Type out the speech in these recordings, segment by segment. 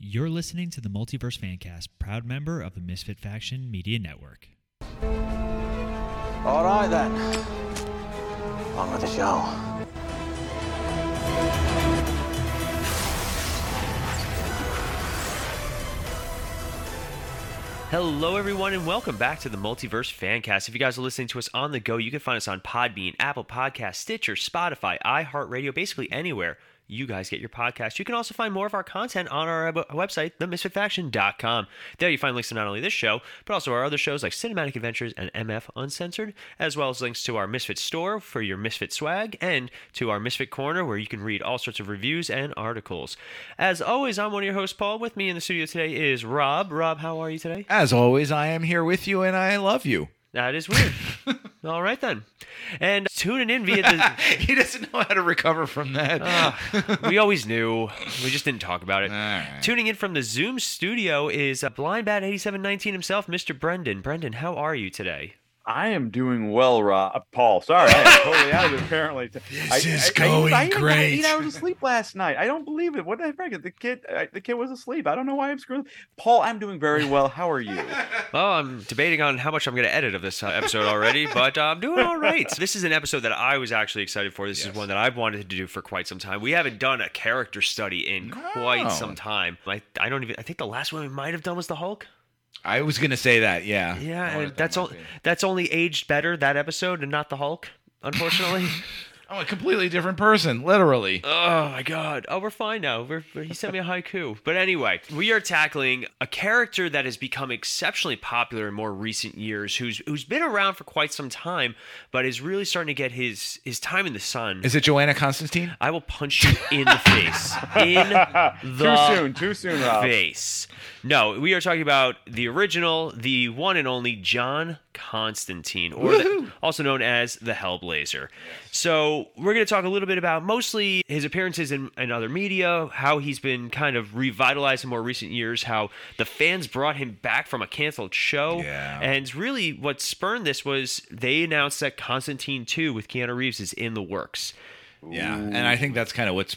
You're listening to the Multiverse Fancast, proud member of the Misfit Faction Media Network. All right then. On with the show. Hello, everyone, and welcome back to the Multiverse Fancast. If you guys are listening to us on the go, you can find us on Podbean, Apple Podcast, Stitcher, Spotify, iHeartRadio, basically anywhere you guys get your podcast. You can also find more of our content on our web- website, themisfitfaction.com. There you find links to not only this show, but also our other shows like Cinematic Adventures and MF Uncensored, as well as links to our Misfit store for your Misfit swag and to our Misfit Corner where you can read all sorts of reviews and articles. As always, I'm one of your hosts, Paul. With me in the studio today is Rob. Rob, how are you today? As always, I am here with you and I love you. That is weird. All right then. And tuning in via the he doesn't know how to recover from that. Ah, we always knew. We just didn't talk about it. Right. Tuning in from the Zoom studio is uh, Blind Bat 8719 himself, Mr. Brendan. Brendan, how are you today? I am doing well, Rob. uh, Paul. Sorry, I am totally out of it. Apparently, This I, is I, I, going I, even got great. Eight hours of sleep last night. I don't believe it. What the heck? The kid, I, the kid was asleep. I don't know why I'm screwing. Paul, I'm doing very well. How are you? Well, I'm debating on how much I'm going to edit of this uh, episode already, but uh, I'm doing all right. This is an episode that I was actually excited for. This Yes. is one that I've wanted to do for quite some time. We haven't done a character study in quite some time. I, I don't even. I think the last one we might have done was the Hulk. I was gonna say that, yeah. Yeah, and that's that all. might be- That's only aged better that episode, and not the Hulk. Unfortunately. Oh, a completely different person, literally. Oh my god. Oh, we're fine now. We're, we're- he sent me a haiku. But anyway, we are tackling a character that has become exceptionally popular in more recent years, who's who's been around for quite some time, but is really starting to get his his time in the sun. Is it Johanna Constantine? I will punch you in the face. In the too soon. Too soon, Rob. face. No, we are talking about the original, the one and only John Constantine, or the- also known as the Hellblazer. So we're going to talk a little bit about mostly his appearances in, in other media, how he's been kind of revitalized in more recent years, how the fans brought him back from a canceled show, Yeah. and really what spurned this was they announced that Constantine 2 with Keanu Reeves is in the works. Yeah. And I think that's kind of what's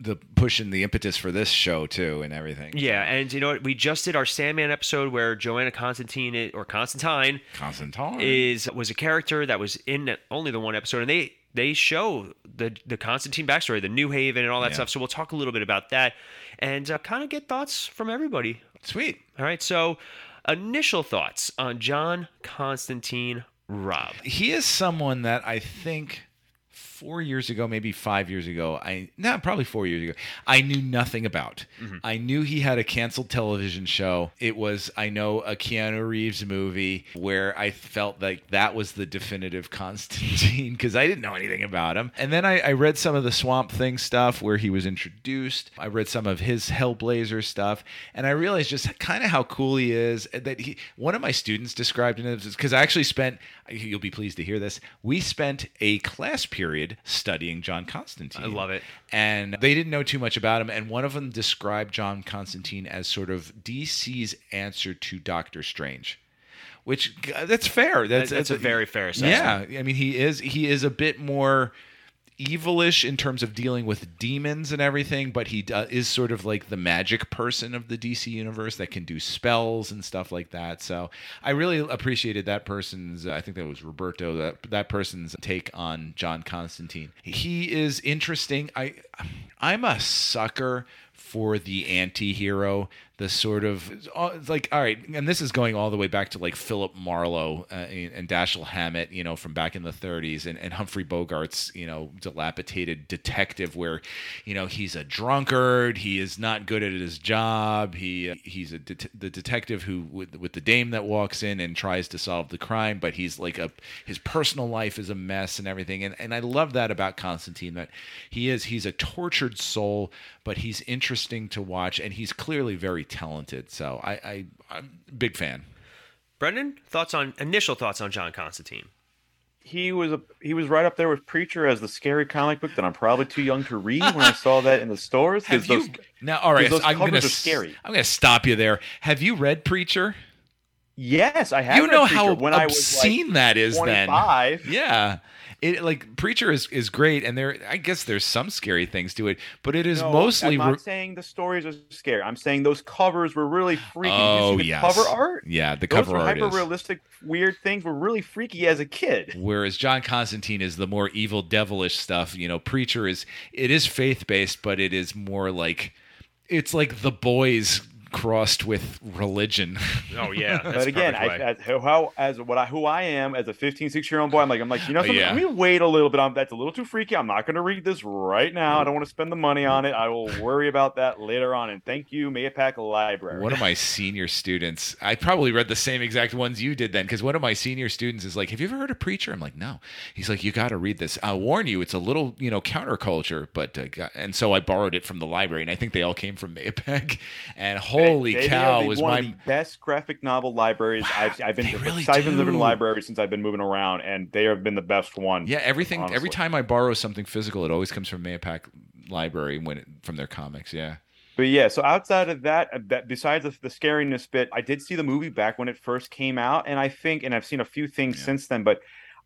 the pushing the impetus for this show too and everything. Yeah, and you know what? We just did our Sandman episode where Johanna Constantine or Constantine Constantine. is was a character that was in only the one episode, and they they show the the Constantine backstory, the New Haven, and all that Yeah. stuff. So we'll talk a little bit about that, and uh, kind of get thoughts from everybody. Sweet. All right, so initial thoughts on John Constantine Rob. He is someone that I think four years ago, maybe five years ago, I no, probably four years ago, I knew nothing about. Mm-hmm. I knew he had a canceled television show. It was, I know, a Keanu Reeves movie where I felt like that was the definitive Constantine because I didn't know anything about him. And then I, I read some of the Swamp Thing stuff where he was introduced. I read some of his Hellblazer stuff, and I realized just kind of how cool he is. Uh, that he, one of my students described it because I actually spent. You'll be pleased to hear this. We spent a class period studying John Constantine. I love it. And they didn't know too much about him. And one of them described John Constantine as sort of DC's answer to Doctor Strange. Which that's fair. That's, That's a very fair assessment. Yeah, I mean he is he is a bit more evilish in terms of dealing with demons and everything, but he do, is sort of like the magic person of the DC universe that can do spells and stuff like that. So I really appreciated that person's. I think that was Roberto. That that person's take on John Constantine. He is interesting. I I'm a sucker for the anti-hero the sort of like all right and this is going all the way back to like philip marlowe uh, and dashiell hammett you know from back in the 30s and, and humphrey bogart's you know dilapidated detective where you know he's a drunkard he is not good at his job he uh, he's a the detective who with, with the dame that walks in and tries to solve the crime but he's like a his personal life is a mess and everything and, and i love that about constantine that he is he's a tortured soul but he's interesting to watch and he's clearly very talented so i, I i'm a big fan Brendan, thoughts on initial thoughts on John Constantine? He was a he was right up there with Preacher as the scary comic book that I'm probably too young to read when I saw that in the stores. 'cause have you now all right those i'm gonna are scary. i'm gonna stop you there have you read preacher Yes, I have. you know Preacher how when I was obscene like that is then 25. yeah it like preacher is is great and there i guess there's some scary things to it but it is No, mostly I'm not re- saying the stories are scary. I'm saying those covers were really freaky. Oh yes cover art. yeah the Those cover art hyper is realistic, weird things. Were really freaky as a kid. whereas john constantine is the more evil devilish stuff you know preacher is it is faith-based but it is more like it's like the boys crossed with religion Oh yeah. That's but again, I, as how as what I who I am as a 15, 16 year old boy, I'm like I'm like you know Oh, something. yeah. Let me wait a little bit. I'm, that's a little too freaky. I'm not going to read this right now. I don't want to spend the money on it. I will worry about that later on. And thank you, Mayapack Library. One of my senior students, I probably read the same exact ones you did then, because one of my senior students is like, "Have you ever heard of Preacher?" I'm like, "No." He's like, "You got to read this. I'll warn you, it's a little, you know, counterculture." But uh, and so I borrowed it from the library, and I think they all came from Mayapeg. And holy They- they cow, are the- was one my of the best graphic novel libraries I've, I've been they to. really I've been living in do. libraries since I've been moving around, and they have been the best one. yeah everything. Every time I borrow something physical, it always comes from Mayapack Library when it, from their comics. Yeah. But yeah, so outside of that, uh, that besides the, the scariness bit, I did see the movie back when it first came out, and I think, and I've seen a few things Yeah. since then, but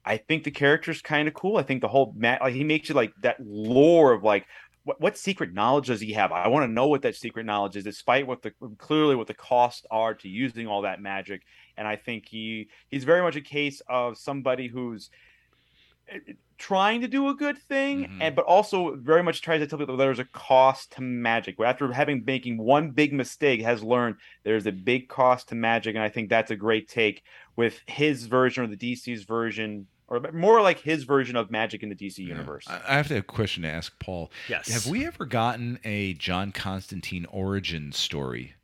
I think the character's kind of cool. I think the whole Matt, like he makes you like that lore of like what, what secret knowledge does he have? I want to know what that secret knowledge is, despite what the clearly what the costs are to using all that magic. And I think he he's very much a case of somebody who's eh, trying to do a good thing Mhm. and but also very much tries to tell people that there's a cost to magic after having making one big mistake has learned there's a big cost to magic and i think that's a great take with his version or the dc's version or more like his version of magic in the dc universe I I have to have a question to ask Paul. Yes. Have we ever gotten a John Constantine origin story?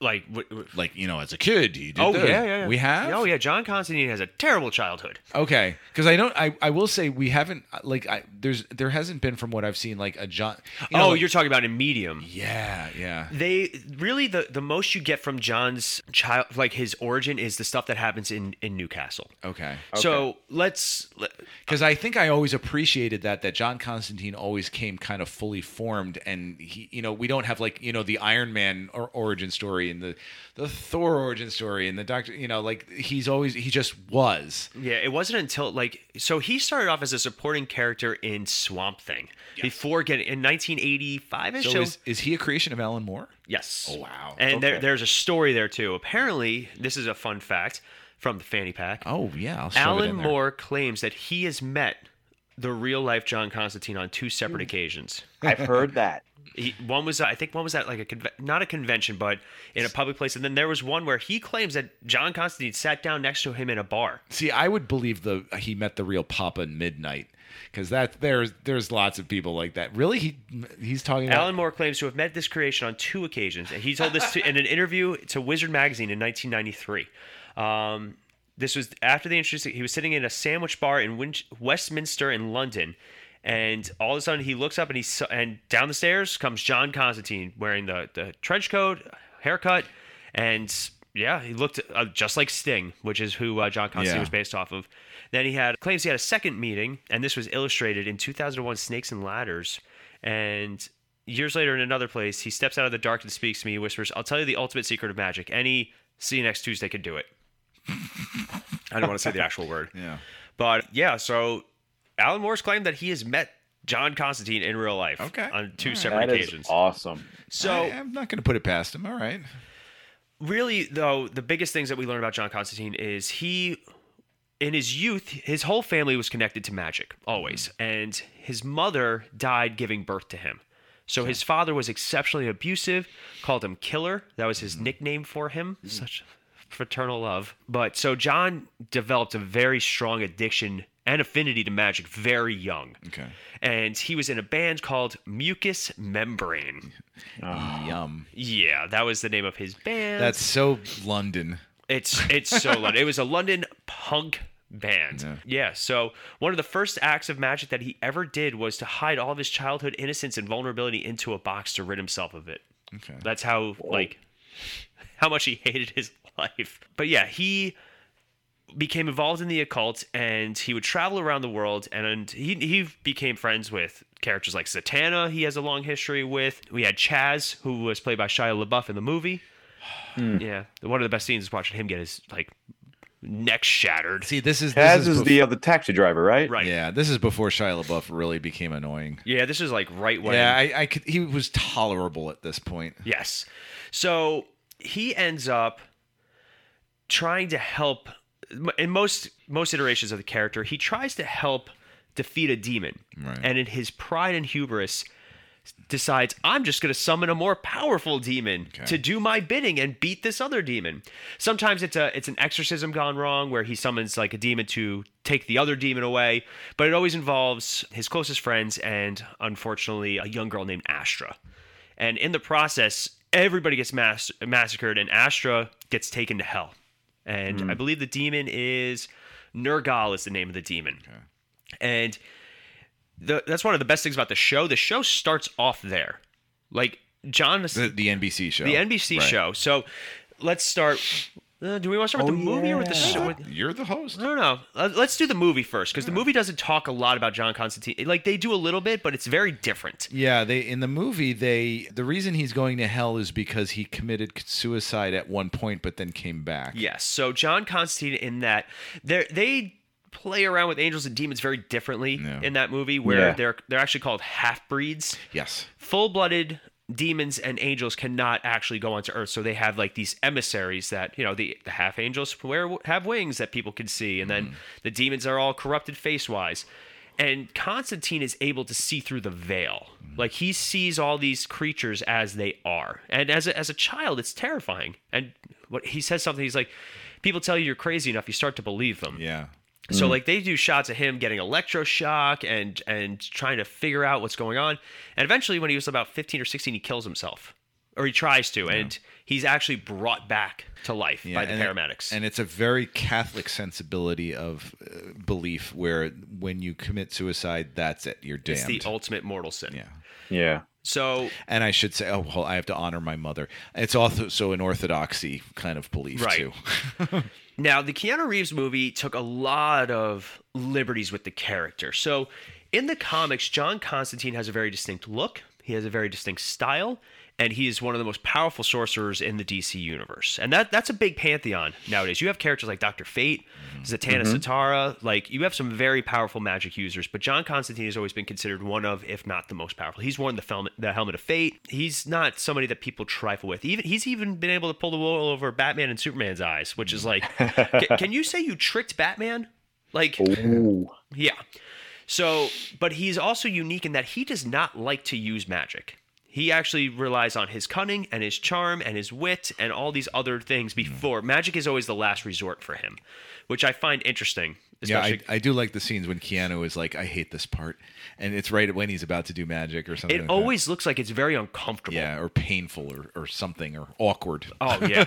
Like w- Like you know, as a kid, he did Oh yeah, yeah, yeah. We have. Oh yeah, John Constantine has a terrible childhood. Okay, because I don't. I, I will say we haven't like I there's there hasn't been from what I've seen like a John. you know, oh, like- you're talking about in Medium. yeah yeah They really the the most you get from John's child like his origin is the stuff that happens in in Newcastle. okay. So let's let, Because I think I always appreciated that that John Constantine always came kind of fully formed, and he you know we don't have like you know the Iron Man or origin story and the the Thor origin story and the Doctor you know like he's always he just was. yeah. It wasn't until like so he started off as a supporting character in Swamp Thing before getting in 1985 ish. So is, is he a creation of Alan Moore? Yes. Oh, wow. And there, there's a story there too. Apparently, this is a fun fact from the fanny pack. Oh yeah, I'll shove it Alan in there. Moore claims that he has met the real life John Constantine on two separate occasions. i've heard that He, one was, I think, one was at like a conve- not a convention, but in a public place, and then there was one where he claims that John Constantine sat down next to him in a bar. See, I would believe the he met the real Papa in Midnight because that there's there's lots of people like that. Really, he he's talking about Alan Moore claims to have met this creation on two occasions, and he told this to, in an interview to Wizard Magazine in 1993. Um, this was after the introduced. He was sitting in a sandwich bar in Westminster in London, and all of a sudden he looks up and he saw, and down the stairs comes John Constantine wearing the the trench coat, haircut, and yeah, he looked uh, just like Sting, which is who uh, John Constantine Yeah. was based off of. Then he had claims he had a second meeting, and this was illustrated in 2001 Snakes and Ladders. And years later, in another place, he steps out of the dark and speaks to me. He whispers, "I'll tell you the ultimate secret of magic. Any see you next Tuesday can do it." I don't want to say the actual word, yeah. but yeah. So Alan Moore's claimed that he has met John Constantine in real life Okay. on two All right. separate That is occasions. awesome So I, am not going to put it past him. All right. really though the biggest things that we learn about john constantine is he in his youth his whole family was connected to magic always mm-hmm. and his mother died giving birth to him so his father was exceptionally abusive called him killer that was his mm-hmm. nickname for him mm. such fraternal love but so john developed a very strong addiction and affinity to magic very young Okay. and he was in a band called mucus membrane oh. Yum. yeah that was the name of his band That's so London. it's it's so London. It was a London punk band. Yeah. Yeah. So one of the first acts of magic that he ever did was to hide all of his childhood innocence and vulnerability into a box to rid himself of it. Okay. That's how like how much he hated his life. But yeah, he became involved in the occult and he would travel around the world and he he became friends with characters like Zatanna he has a long history with. We had Chas who was played by Shia LaBeouf in the movie. Yeah, one of the best scenes is watching him get his like neck shattered. See, this is Kaz this is, bef- the uh, the taxi driver, right? Right. yeah. This is before Shia LaBeouf really became annoying. Yeah, this is like right when. Yeah, I, I could. He was tolerable at this point. Yes. So he ends up trying to help in most most iterations of the character, he tries to help defeat a demon. Right. And in his pride and hubris decides I'm just going to summon a more powerful demon Okay. to do my bidding and beat this other demon. Sometimes it's a it's an exorcism gone wrong where he summons like a demon to take the other demon away, but it always involves his closest friends and unfortunately a young girl named Astra. And in the process, everybody gets mass- massacred and Astra gets taken to hell. And I hmm. believe the demon is Nergal is the name of the demon. And the, that's one of the best things about the show. The show starts off there. Like John The, the NBC show. the NBC Right. show. So let's start. Uh, do we want to start with Oh, the movie or with the show? With, You're the host. I don't know. Uh, Let's do the movie first because the movie doesn't talk a lot about John Constantine. Like they do a little bit, but it's very different. Yeah, they in the movie they the reason he's going to hell is because he committed suicide at one point, but then came back. Yes. So John Constantine in that they they play around with angels and demons very differently Yeah. in that movie, where Yeah. they're they're actually called half breeds. Yes. full blooded demons and angels cannot actually go onto earth. So they have like these emissaries that you know the, the half angels wear have wings that people can see. And then mm-hmm. the demons are all corrupted face wise and constantine is able to see through the veil. Mm-hmm. Like he sees all these creatures as they are. And as a, as a child it's terrifying. And what he says something he's like people tell you you're crazy enough you start to believe them. Yeah. So like they do shots of him getting electroshock and and trying to figure out what's going on. And eventually when he was about 15 or 16 he kills himself. Or he tries to and he's actually brought back to life by the and it- paramedics. and it's a very Catholic sensibility of uh, belief where when you commit suicide, that's it. You're damned. it's the ultimate mortal sin. yeah. Yeah. So And I should say, oh, well, I have to honor my mother. It's also so an orthodoxy kind of belief Right. too. Now, the Keanu Reeves movie took a lot of liberties with the character. So, in the comics, John Constantine has a very distinct look, he has a very distinct style, and he is one of the most powerful sorcerers in the DC universe. And that that's a big pantheon nowadays. You have characters like Dr. Fate, Zatanna mm-hmm. Satara, like you have some very powerful magic users, but John Constantine has always been considered one of, if not the most powerful. He's worn the, fel- the helmet of fate. He's not somebody that people trifle with. Even he's even been able to pull the wool over Batman and Superman's eyes, which is like, ca- can you say you tricked Batman? Like, Ooh. yeah. So, but he's also unique in that he does not like to use magic. He actually relies on his cunning and his charm and his wit and all these other things before. Magic is always the last resort for him, which I find interesting. Yeah, I, I do like the scenes when Keanu is like, I hate this part. And it's right when he's about to do magic or something. it like that. always looks like it's very uncomfortable. Yeah, or painful or, or something or awkward. Oh yeah.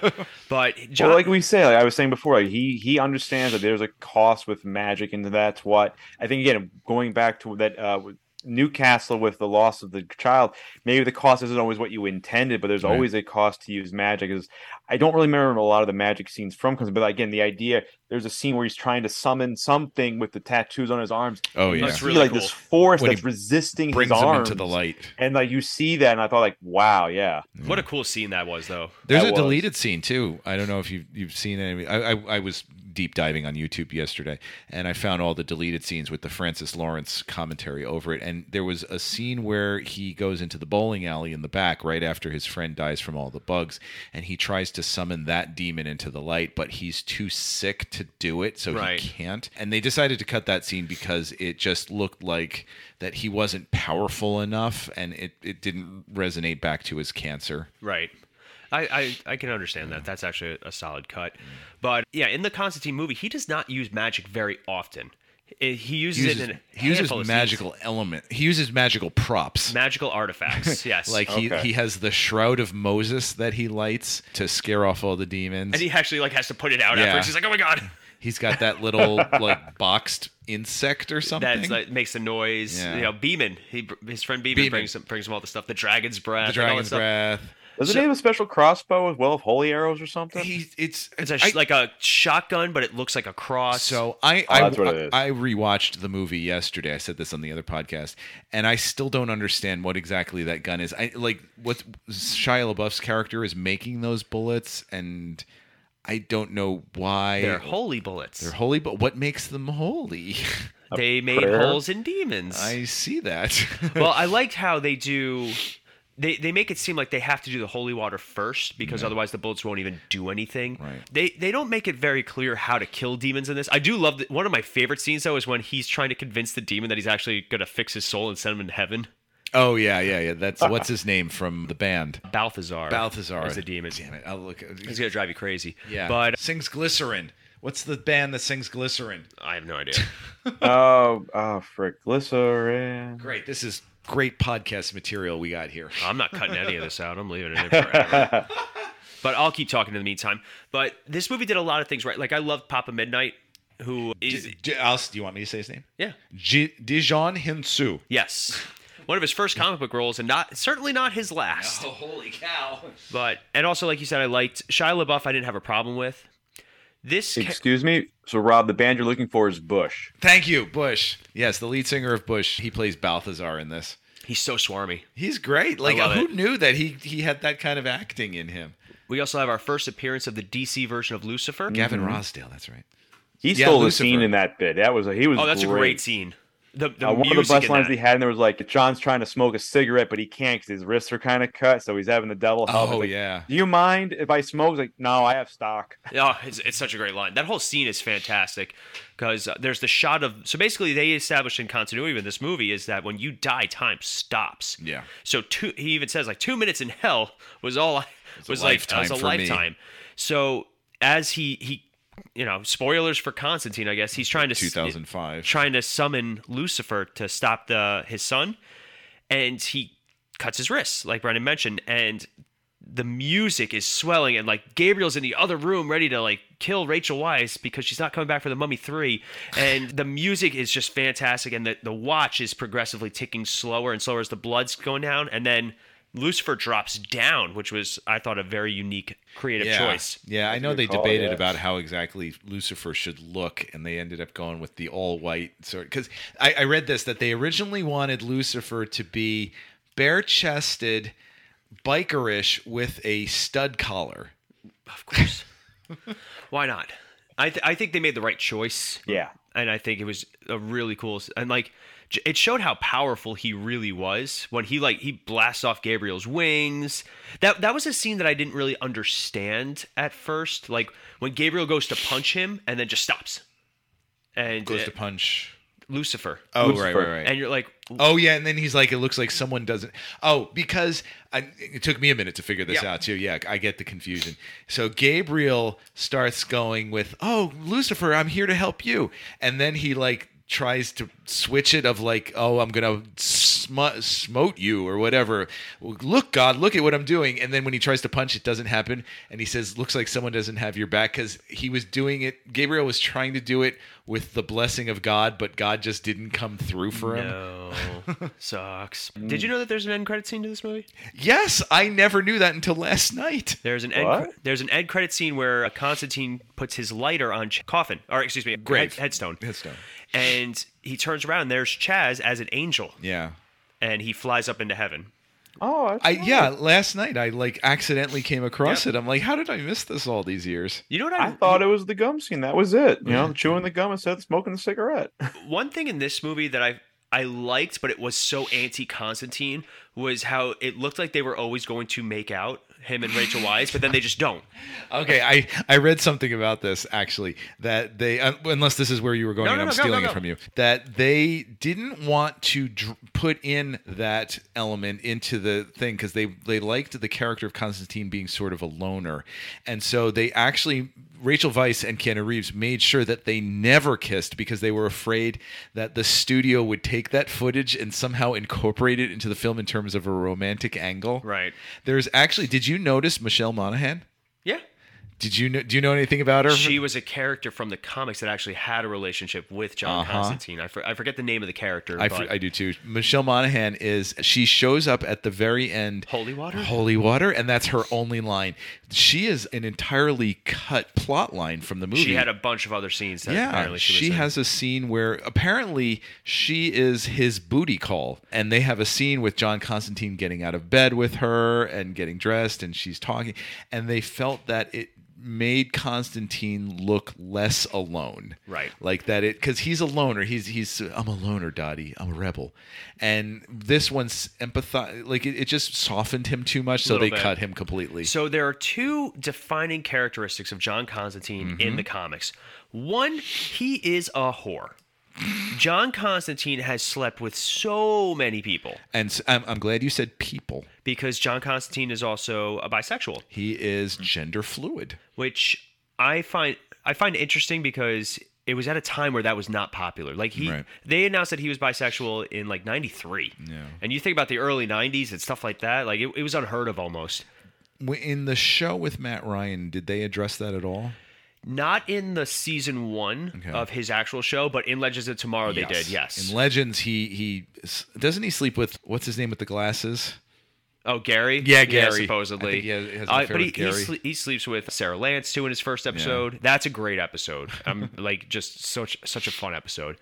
But John, well, like we say, like I was saying before, like he he understands that there's a cost with magic, and that's what I think. Again, going back to that uh, with Newcastle with the loss of the child, maybe the cost isn't always what you intended, but there's Right. always a cost to use magic. Is I don't really remember a lot of the magic scenes from, because but again, the idea there's a scene where he's trying to summon something with the tattoos on his arms. Oh, You yeah. That's see really like cool. this force When he that's resisting Brings his him arms into the light. and like you see that, and I thought like, wow, yeah. what a cool scene that was, though. There's That a was. deleted scene too. I don't know if you've you've seen any. I, I I was deep diving on YouTube yesterday, and I found all the deleted scenes with the Francis Lawrence commentary over it. And there was a scene where he goes into the bowling alley in the back right after his friend dies from all the bugs, and he tries to summon that demon into the light, but he's too sick to do it, so Right. he can't. And they decided to cut that scene because it just looked like that he wasn't powerful enough, and it it didn't resonate back to his cancer. Right. I, I, I can understand that. That's actually a solid cut. But yeah, in the Constantine movie, he does not use magic very often. It- he uses, He it uses, in a he uses handful of scenes. magical element. He uses magical props. magical artifacts. Yes, like he, Okay. he has the shroud of Moses that he lights to scare off all the demons. and he actually like has to put it out Yeah. afterwards. He's like, oh my god, He's got that little like boxed insect or something. that's that makes a noise. Yeah. You know, Beeman. He his friend Beeman, Beeman. brings him brings him all the stuff. The dragon's breath. the and all that dragon's stuff. Breath. Doesn't So- he have a special crossbow as well of holy arrows or something? He, it's It's a, I- like a shotgun, but it looks like a cross. So I Oh, I, that's what it is. I rewatched the movie yesterday. I said this on the other podcast, and I still don't understand what exactly that gun is. I like what Shia LaBeouf's character is making those bullets, and I don't know why. They're holy bullets. They're holy, but what makes them holy? they made prayer? holes in demons. I see that. well, I liked how they do. They, they make it seem like they have to do the holy water first because otherwise the bullets won't even do anything. Right. They they don't make it very clear how to kill demons in this. I do love that one of my favorite scenes though is when he's trying to convince the demon that he's actually gonna fix his soul and send him to heaven. oh yeah, yeah, yeah. That's what's his name from the band. Balthazar. Balthazar is the demon. Damn it! I'll look. He's gonna drive you crazy. Yeah, But sings Glycerine. What's the band that sings Glycerine? I have no idea. Oh, oh, frick, Glycerine. Great. This is great podcast material we got here. I'm not cutting any of this out. I'm leaving it in forever. but I'll keep talking in the meantime. But this movie did a lot of things right. Like I loved Papa Midnight, who is D- D- I'll- do you want me to say his name? yeah. J- Djimon Hounsou. Yes. One of his first comic book roles, and not certainly not his last. Oh, holy cow! But and also, like you said, I liked Shia LaBeouf. I didn't have a problem with this. ca- Excuse me. So, Rob, the band you're looking for is Bush. Thank you, Bush. Yes, the lead singer of Bush. He plays Balthazar in this. he's so swarmy. He's great. Like, love who it. knew that he he had that kind of acting in him? We also have our first appearance of the DC version of Lucifer. Gavin mm-hmm. Rossdale. That's right. He Yeah, stole the Lucifer. scene in that bit. That was a, he was. Oh, that's a great scene. The, the Uh, one of the music best lines that. he had, and there was like John's trying to smoke a cigarette, but he can't because his wrists are kind of cut, so he's having the devil help. Oh like, yeah. Do you mind if I smoke? He's like, no, I have stock. Oh, it's, it's such a great line. That whole scene is fantastic because uh, there's the shot of. So basically, they established in continuity in this movie is that when you die, time stops. Yeah. So two, he even says like two minutes in hell was all I a was like lifetime was a for me. lifetime. So as he he, you know, spoilers for Constantine. I guess he's trying to 2005. trying to summon Lucifer to stop the his son, and he cuts his wrists, like Brendan mentioned, and the music is swelling, and like Gabriel's in the other room ready to like kill Rachel Weisz because she's not coming back for the Mummy Three, and the music is just fantastic, and the the watch is progressively ticking slower and slower as the blood's going down, and then. Lucifer drops down, which was I thought a very unique creative yeah. choice. Yeah, I know they call, debated yeah. about how exactly Lucifer should look, and they ended up going with the all white sort. Because I, I read this that they originally wanted Lucifer to be bare chested, bikerish with a stud collar. Of course. Why not? I th- I think they made the right choice. Yeah. and I think it was a really cool and like j- it showed how powerful he really was when he like he blasts off Gabriel's wings. That that was a scene that I didn't really understand at first. Like when Gabriel goes to punch him and then just stops. And Goes uh, to punch. Lucifer. Oh, right, right, right. And you're like, Oh yeah, and then he's like, it looks like someone doesn't. Oh, because I, it took me a minute to figure this Yeah. out too. Yeah, I get the confusion. So Gabriel starts going with, "Oh, Lucifer, I'm here to help you," and then he like tries to switch it of like, "Oh, I'm gonna sm- smote you" or whatever. Look, God, look at what I'm doing. And then when he tries to punch, it doesn't happen, and he says, "Looks like someone doesn't have your back," because he was doing it. Gabriel was trying to do it with the blessing of God, but God just didn't come through for him. no, sucks. Mm. Did you know that there's an end credit scene to this movie? Yes, I never knew that until last night. There's an end, What? there's an end credit scene where uh, Constantine puts his lighter on Ch- coffin, or excuse me, Grave. head- headstone, Headstone. and he turns around. and There's Chas as an angel, Yeah. and he flies up into heaven. Oh, I nice. yeah, last night I like accidentally came across it. I'm like, how did I miss this all these years? You know what I, I thought it was the gum scene. That was it. You know, chewing the gum instead of smoking the cigarette. One thing in this movie that I I liked, but it was so anti Constantine, was how it looked like they were always going to make out him and Rachel Weisz, but then they just don't. Okay, I I read something about this actually that they unless this is where you were going No, and no, I'm no, stealing it from you that they didn't want to dr- put in that element into the thing because they they liked the character of Constantine being sort of a loner, and so they actually Rachel Weisz and Keanu Reeves made sure that they never kissed because they were afraid that the studio would take that footage and somehow incorporate it into the film in terms of a romantic angle. Right. There's actually, did you notice Michelle Monaghan? Yeah. Did you know? Do you know anything about her? She was a character from the comics that actually had a relationship with John Uh-huh. Constantine. I, for, I forget the name of the character. I, but I do too. Michelle Monaghan is she shows up at the very end. Holy water? Holy water, and that's her only line. She is an entirely cut plot line from the movie. She had a bunch of other scenes that yeah, apparently she, she in. has a scene where apparently she is his booty call, and they have a scene with John Constantine getting out of bed with her and getting dressed, and she's talking, and they felt that it made Constantine look less alone. Right. Like that it cuz he's a loner. He's he's I'm a loner, Dottie. I'm a rebel. And this one's empathize like it, it just softened him too much so they bit. cut him completely. So there are two defining characteristics of John Constantine in mm-hmm. the comics. One, he is a whore. John Constantine has slept with so many people and I'm, I'm glad you said people. because John Constantine is also a bisexual, He is gender fluid. which I find I find interesting because it was at a time where that was not popular. Like he Right. they announced that he was bisexual in like 93. Yeah. And you think about the early 90s and stuff like that, like it, it was unheard of almost. In the show with Matt Ryan, did they address that at all? Not in the season one Okay. of his actual show, but in Legends of Tomorrow they did. Yes. In Legends, he he doesn't he sleep with what's his name with the glasses? oh, Gary. Yeah, Gary. supposedly. He has- has Uh, but he, he, sle- he sleeps with Sara Lance too in his first episode. That's a great episode. I'm like just such such a fun episode.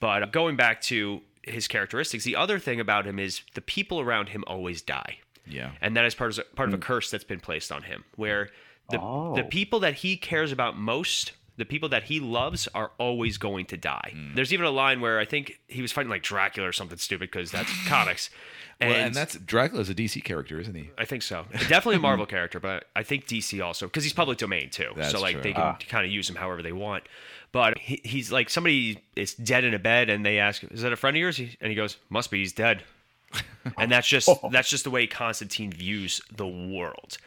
But going back to his characteristics, the other thing about him is the people around him always die. Yeah. and that is part of part of a curse that's been placed on him, where the the Oh. people that he cares about most, the people that he loves, are always going to die. Hmm. There's even a line where I think he was fighting like Dracula or something stupid because that's comics, and, well, and that's Dracula's a DC character, isn't he? I think so. Definitely a Marvel character, but I think DC also because he's public domain too. That's so like true. they can kind of use him however they want. But he, he's like somebody is dead in a bed, and they ask, "Is that a friend of yours?" And he goes, "Must be. He's dead." and that's just that's just the way Constantine views the world.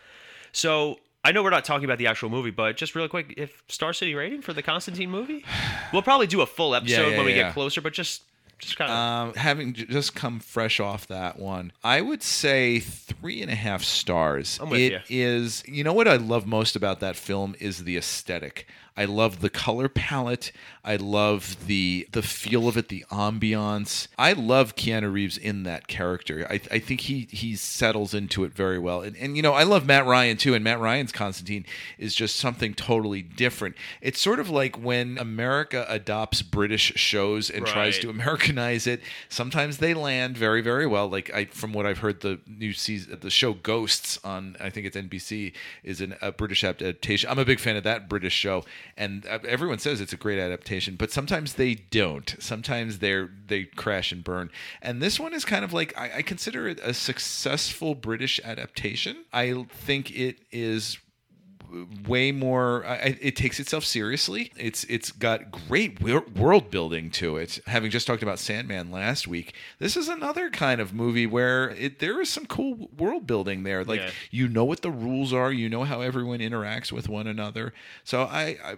So I know we're not talking about the actual movie, but just real quick, if Star City rating for the Constantine movie, we'll probably do a full episode yeah, when we yeah. get closer. But just just kind of Um, having j- just come fresh off that one, I would say three and a half stars. I'm with It you. is- you know what I love most about that film is the aesthetic. I love the color palette. I love the the feel of it, the ambiance. I love Keanu Reeves in that character. I, I think he he settles into it very well. And and you know I love Matt Ryan too. And Matt Ryan's Constantine is just something totally different. It's sort of like when America adopts British shows and tries to Americanize it. Sometimes they land very, very well. Like I, from what I've heard, the new season, the show Ghosts on I think it's NBC is an, a British adaptation. I'm a big fan of that British show, and uh, everyone says it's a great adaptation. But sometimes they don't. Sometimes they're they crash and burn. And this one is kind of like I, I consider it a successful British adaptation. I think it is way more I, it takes itself seriously. It's it's got great world building to it. Having just talked about sandman last week this is another kind of movie where it there is some cool world building there. Like Yeah. you know what the rules are you know how everyone interacts with one another. So i, I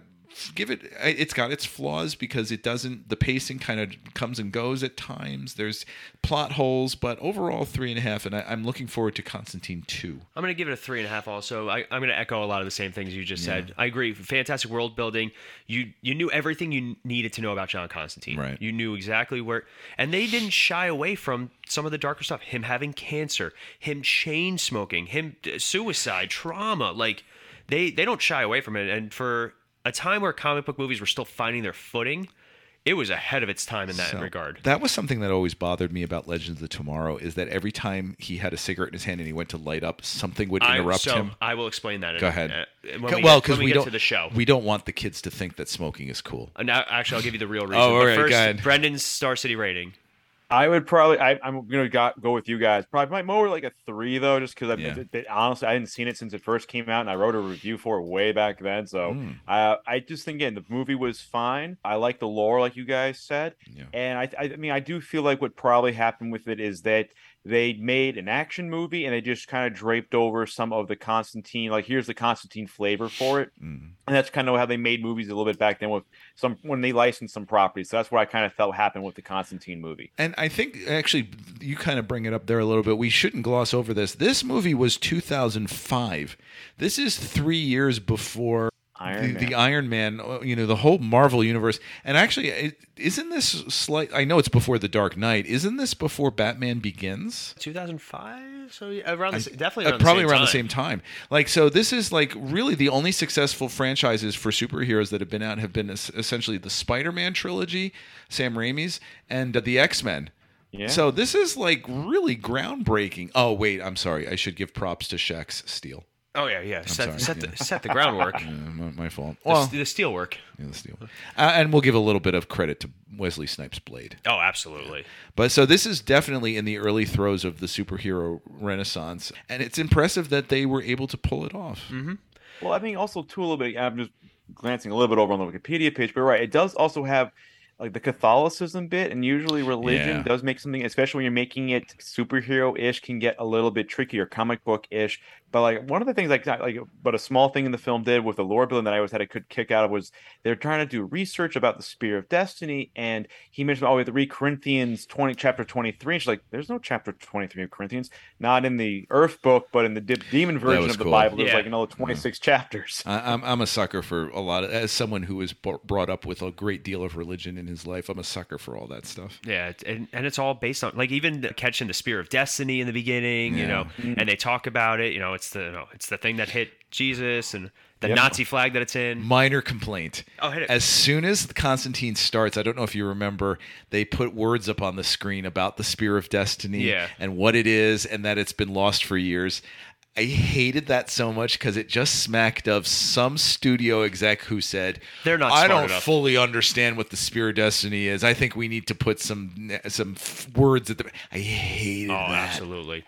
give it it's got its flaws because it doesn't the pacing kind of comes and goes at times there's plot holes but overall three and a half and I, i'm looking forward to constantine 2 I'm going to give it a three and a half. Also, I, I'm going to echo a lot of the same things you just said. I agree. Fantastic world building. You you knew everything you needed to know about John Constantine. Right. You knew exactly where, and they didn't shy away from some of the darker stuff. Him having cancer, him chain smoking, him uh, suicide, trauma. Like they they don't shy away from it. And for a time where comic book movies were still finding their footing, it was ahead of its time in that So, regard. That was something that always bothered me about Legends of the Tomorrow is that every time he had a cigarette in his hand and he went to light up, something would I- interrupt so him. I will explain that. in- Go ahead. uh, we well, because we we don't to the show. we don't want the kids to think that smoking is cool. Uh, Now, actually, I'll give you the real reason. Oh, all right, first. Brendan's Star City rating. I would probably. I, I'm gonna go, go with you guys. Probably might more like a three though, just because Yeah. honestly I hadn't seen it since it first came out, and I wrote a review for it way back then. So Mm. uh, I just think again the movie was fine. I like the lore, like you guys said, Yeah. and I, I mean I do feel like what probably happened with it is that they made an action movie and they just kind of draped over some of the Constantine. Like here's the Constantine flavor for it, Mm. and that's kind of how they made movies a little bit back then with some when they licensed some properties. So that's what I kind of felt happened with the Constantine movie. And I think actually you kind of bring it up there a little bit. We shouldn't gloss over this. This movie was 2005. This is 3 years before Iron the, Man. the Iron Man, uh, you know, the whole Marvel universe. And actually, isn't this slight? I know it's before the Dark Knight. Isn't this before Batman Begins? 2005, so yeah, around the, s- definitely Uh, probably the same around time. the same time. Like so, this is like really the only successful franchises for superheroes that have been out have been es- essentially the Spider-Man trilogy, Sam Raimi's, and uh, the X-Men. Yeah. So this is like really groundbreaking. Oh wait, I'm sorry. I should give props to Shaq's Steel. Oh yeah, yeah. Set, sorry, set yeah. the set the groundwork. Uh, my, my fault. The, Well, the steel work. yeah, the steel. Uh, and we'll give a little bit of credit to Wesley Snipes' Blade. Oh, absolutely. But so this is definitely in the early throes of the superhero renaissance, and it's impressive that they were able to pull it off. Well, I mean, also too a little bit. I'm just glancing a little bit over on the Wikipedia page, but right, it does also have like the Catholicism bit, and usually religion Yeah. does make something, especially when you're making it superhero-ish, can get a little bit trickier, comic book-ish. But like one of the things like not like but a small thing in the film did with the lore building that I always had a good kick out of was they're trying to do research about the Spear of Destiny, and he mentioned oh, we have to read Corinthians 20, chapter 23. And she's like, there's no chapter 23 of Corinthians, not in the Earth book, but in the de- demon version of the cool. Bible. There's Yeah. like another 26 chapters. I, I'm I'm a sucker for a lot of as someone who was b- brought up with a great deal of religion in his life. I'm a sucker for all that stuff. Yeah, and, and it's all based on like even catching the spear of destiny in the beginning, you know, and they talk about it. You know, it's the you know, it's the thing that hit Jesus and the Yep. Nazi flag that it's in. Minor complaint. Oh, hit it. As soon as Constantine starts, I don't know if you remember, they put words up on the screen about the Spear of Destiny Yeah. and what it is and that it's been lost for years. I hated that so much because it just smacked of some studio exec who said, They're not I don't enough." fully understand what the Spear of Destiny is. I think we need to put some some f- words at the." I hated Oh, that. absolutely.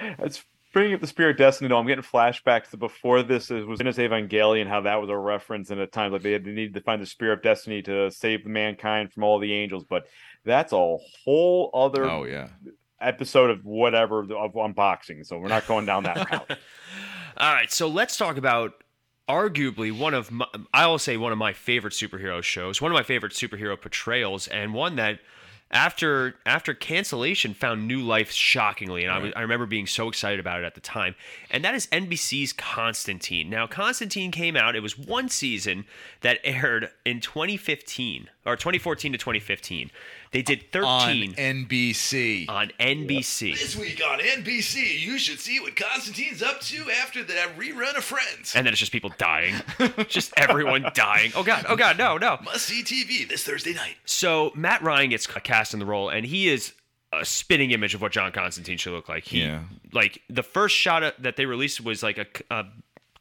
It's bringing up the Spirit of Destiny. Though I'm getting flashbacks to before this is, was in his Evangelion, how that was a reference, and at times like they had they needed to find the Spirit of Destiny to save mankind from all the angels. But that's a whole other Oh yeah. Episode of whatever of unboxing. So we're not going down that route. All right, so let's talk about arguably one of my, I'll say one of my favorite superhero shows, one of my favorite superhero portrayals, and one that after after cancellation found new life shockingly, and I, was, I remember being so excited about it at the time. And that is NBC's Constantine. Now, Constantine came out; it was one season that aired in 2015 or 2014 to 2015. They did 13 On NBC. on NBC. This week on NBC, you should see what Constantine's up to after that rerun of Friends. and then it's just people dying, just everyone dying. Oh god, oh god, no, no. Must see TV this Thursday night. So Matt Ryan gets cast in the role, and he is a spitting image of what John Constantine should look like. He, Yeah. like the first shot that they released was like a, a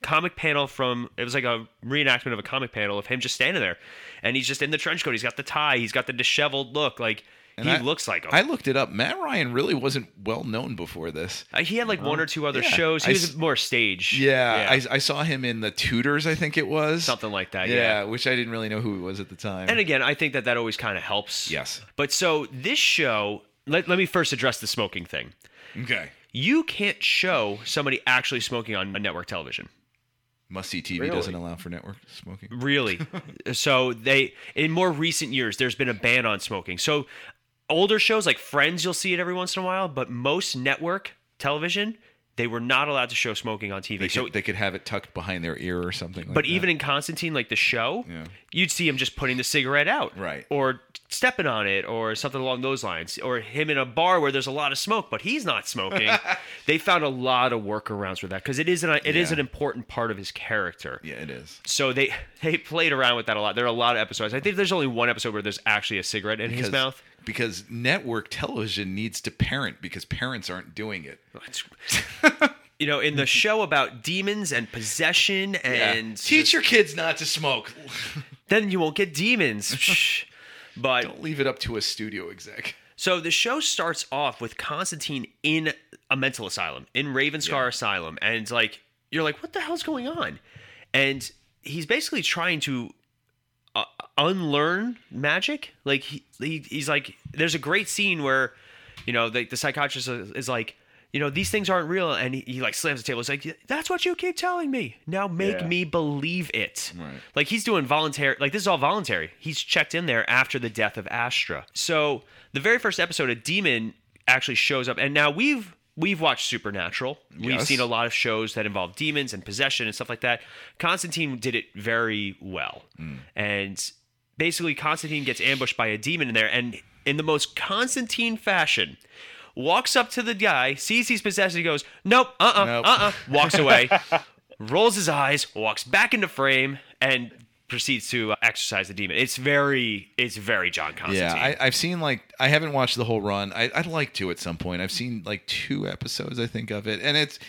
comic panel from. It was like a reenactment of a comic panel of him just standing there, and he's just in the trench coat. He's got the tie. He's got the disheveled look. Like And he I- looks like him. I looked it up. Matt Ryan really wasn't well known before this. Uh, he had like one or two other yeah. shows. He I was more stage. Yeah, I, I saw him in the Tudors, I think it was. something like that. Yeah, yeah. which I didn't really know who he was at the time. And again, I think that that always kind of helps. Yes. But so this show, let, let me first address the smoking thing. okay. You can't show somebody actually smoking on a network television. Must see TV Really? doesn't allow for network smoking. Really. so they in more recent years there's been a ban on smoking. So older shows like Friends you'll see it every once in a while, but most network television they were not allowed to show smoking on TV. They, so could, they could have it tucked behind their ear or something. Like but that. even in Constantine, like the show, Yeah. you'd see him just putting the cigarette out, Right. Or stepping on it, or something along those lines, or him in a bar where there's a lot of smoke, but he's not smoking. they found a lot of workarounds for that because it is an it is Yeah. an important part of his character. yeah, it is. So they they played around with that a lot. There are a lot of episodes. I think there's only one episode where there's actually a cigarette in his mouth. Because network television needs to parent because parents aren't doing it. You know, in the mm-hmm. show about demons and possession and teach your kids not to smoke. then you won't get demons. But Don't leave it up to a studio exec. So the show starts off with Constantine in a mental asylum, in Ravenscar Asylum, and like you're like, what the hell's going on? And he's basically trying to uh, unlearn magic. Like he, he he's like, there's a great scene where, you know, the, the psychiatrist is, is like. You know these things aren't real, and he, he like slams the table. He's like, "That's what you keep telling me. Now make Yeah. me believe it." Right. Like he's doing voluntary like this is all voluntary. He's checked in there after the death of Astra. So the very first episode, a demon actually shows up, and now we've we've watched Supernatural. We've Yes. seen a lot of shows that involve demons and possession and stuff like that. Constantine did it very well, and basically Constantine gets ambushed by a demon in there, and in the most Constantine fashion. Walks up to the guy, sees he's possessed, and he goes, "Nope, uh, uh Nope. uh, uh," walks away, rolls his eyes, walks back into frame, and proceeds to uh, exercise the demon. It's very, it's very John Constantine. Yeah, I, I've seen like I haven't watched the whole run. I, I'd like to at some point. I've seen like two episodes, I think, of it, and it's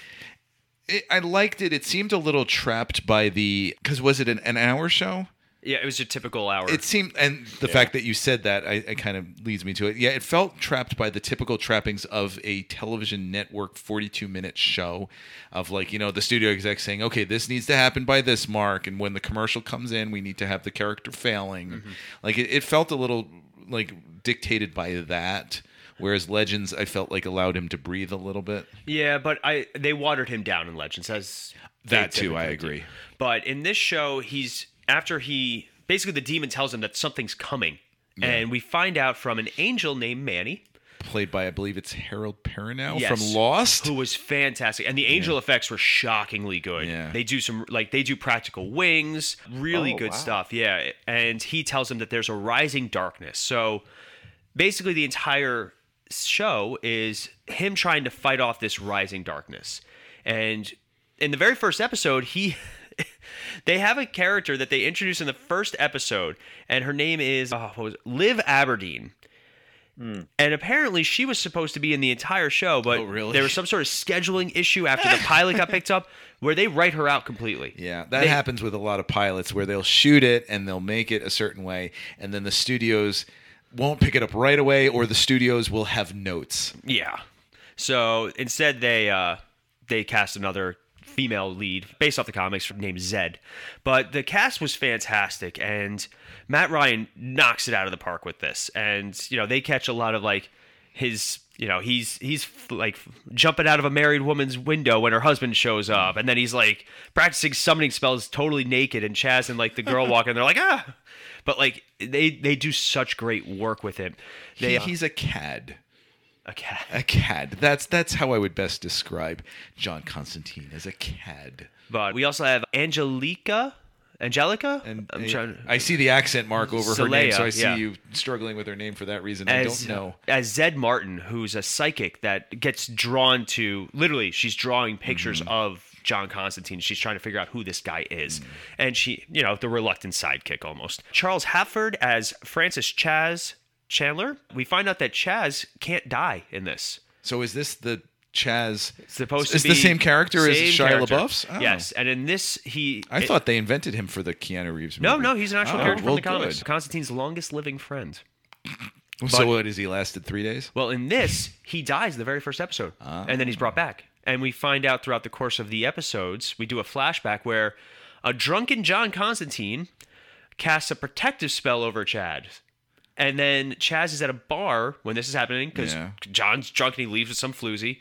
It, I liked it. It seemed a little trapped by the because was it an, an hour show? Yeah, it was your typical hour. It seemed, and the fact that you said that, I, I kind of leads me to it. Yeah, it felt trapped by the typical trappings of a television network 42 minute show of like, you know, the studio exec saying, okay, this needs to happen by this mark. And when the commercial comes in, we need to have the character failing. Mm-hmm. Like, it, it felt a little like dictated by that. Whereas Legends, I felt like allowed him to breathe a little bit. yeah, but I they watered him down in Legends as That too, I typically do. agree. But in this show, he's after he basically the demon tells him that something's coming, and we find out from an angel named Manny. Played by, I believe it's Harold Perrineau Yes. from Lost. who was fantastic and the angel effects were shockingly good Yeah. they do some like they do practical wings really Oh, good wow. stuff yeah and he tells him that there's a rising darkness so basically the entire show is him trying to fight off this rising darkness and in the very first episode he they have a character that they introduce in the first episode and her name is oh, what was it? Liv Aberdine and apparently she was supposed to be in the entire show, but Oh, really? there was some sort of scheduling issue after the pilot got picked up where they write her out completely. Yeah, that They- happens with a lot of pilots where they'll shoot it and they'll make it a certain way, and then the studios won't pick it up right away, or the studios will have notes. Yeah. So instead, they uh, they cast another female lead based off the comics named Zed. But the cast was fantastic, and Matt Ryan knocks it out of the park with this. And you know, they catch a lot of like his. You know, he's he's like jumping out of a married woman's window when her husband shows up, and then he's like practicing summoning spells totally naked, and Chas and like the girl walking, they're like ah, but like they they do such great work with him. They He, he's a cad. A cat. A cad. That's that's how I would best describe John Constantine as a cad. But we also have Angelica. Angelica? And I'm uh, trying- I see the accent mark over her name, so I see yeah. you struggling with her name for that reason. I don't know. as Zed Martin, who's a psychic that gets drawn to literally, she's drawing pictures Mm-hmm. of John Constantine. She's trying to figure out who this guy is. Mm. And she, you know, the reluctant sidekick almost. Charles Halford as Francis Chas Chandler. We find out that Chas can't die in this. So is this the Chas? Supposed is to be the same character as same Shia character. LaBeouf's? Oh. Yes, and in this he I it- thought they invented him for the Keanu Reeves movie. no, no, he's an actual Oh, character well, from the comics. good. Constantine's longest living friend. So what? Has he lasted three days? Well, in this, he dies the very first episode, ah. and then he's brought back. And we find out throughout the course of the episodes, we do a flashback where a drunken John Constantine casts a protective spell over Chad. And then Chas is at a bar when this is happening because Yeah. John's drunk and he leaves with some floozy.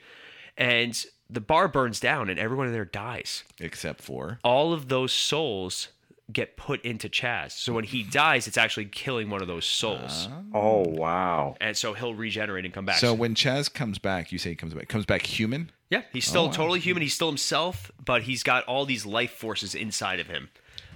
And the bar burns down and everyone in there dies. Except for All of those souls get put into Chas. So when he dies, it's actually killing one of those souls. Oh wow. And so he'll regenerate and come back. so when Chas comes back, you say he comes back. Comes back human. Yeah, he's still Oh, wow. totally human. He's still himself, but he's got all these life forces inside of him.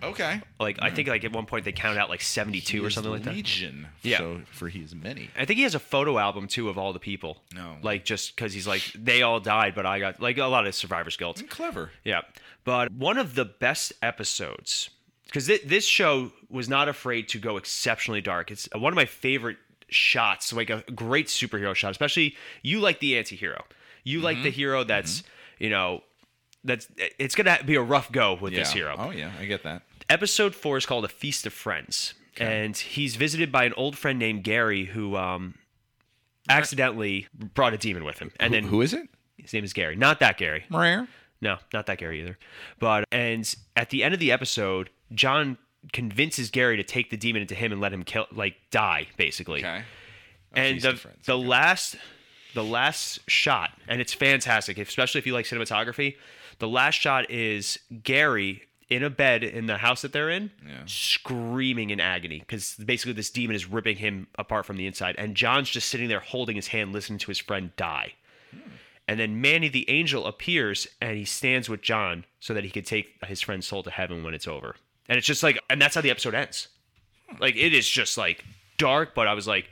Okay. Like I hmm. think, like at one point they counted out like seventy-two or something like that. Legion. Yeah. So for he is many. I think he has a photo album too of all the people. No. like just because he's like they all died, but I got like a lot of survivor's guilt. Mm, clever. Yeah, but one of the best episodes because th- this show was not afraid to go exceptionally dark. It's one of my favorite shots, like a great superhero shot. Especially you like the anti-hero. You like Mm-hmm. the hero mm-hmm. that's you know that's it's gonna be a rough go with Yeah. this hero. Oh yeah, I get that. Episode four is called A Feast of Friends. And he's visited by an old friend named Gary who um, accidentally brought a demon with him. And Who- then who is it? his name is Gary. Not that Gary. Rare. No, not that Gary either. But and at the end of the episode, John convinces Gary to take the demon into him and let him kill like die, basically. Okay. And the Friends, the okay. last the last shot, and it's fantastic, especially if you like cinematography. The last shot is Gary in a bed in the house that they're in, Yeah. screaming in agony because basically this demon is ripping him apart from the inside, and John's just sitting there holding his hand, listening to his friend die. And then Manny the angel appears and he stands with John so that he could take his friend's soul to heaven when it's over. And it's just like, and that's how the episode ends. Like it is just like dark, but I was like,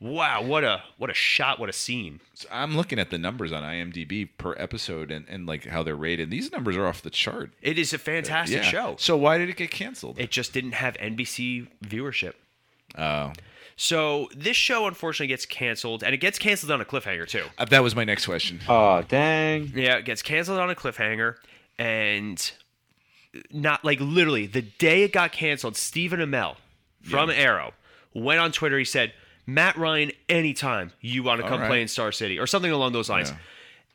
wow, what a what a shot, what a scene. So I'm looking at the numbers on IMDb per episode and, and like how they're rated. These numbers are off the chart. It is a fantastic yeah. show. So why did it get canceled? It just didn't have NBC viewership. Oh, So this show unfortunately gets canceled, and it gets canceled on a cliffhanger too. Uh, that was my next question. Oh dang! Yeah, it gets canceled on a cliffhanger, and not like literally the day it got canceled, Stephen Amell from Arrow went on Twitter. He said, "Matt Ryan, anytime you want to come right. play in Star City or something along those lines." Yeah.